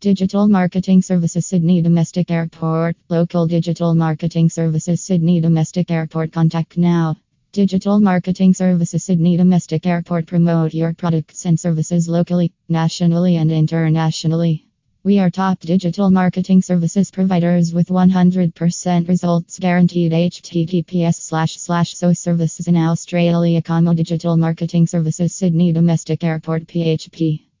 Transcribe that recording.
Digital Marketing Services Sydney Domestic Airport. Local Digital Marketing Services Sydney Domestic Airport. Contact now. Digital Marketing Services Sydney Domestic Airport. Promote your products and services locally, nationally, and internationally. We are top digital marketing services providers with 100% results guaranteed. HTTPS slash slash so services in Australia. Digital Marketing Services Sydney Domestic Airport. PHP.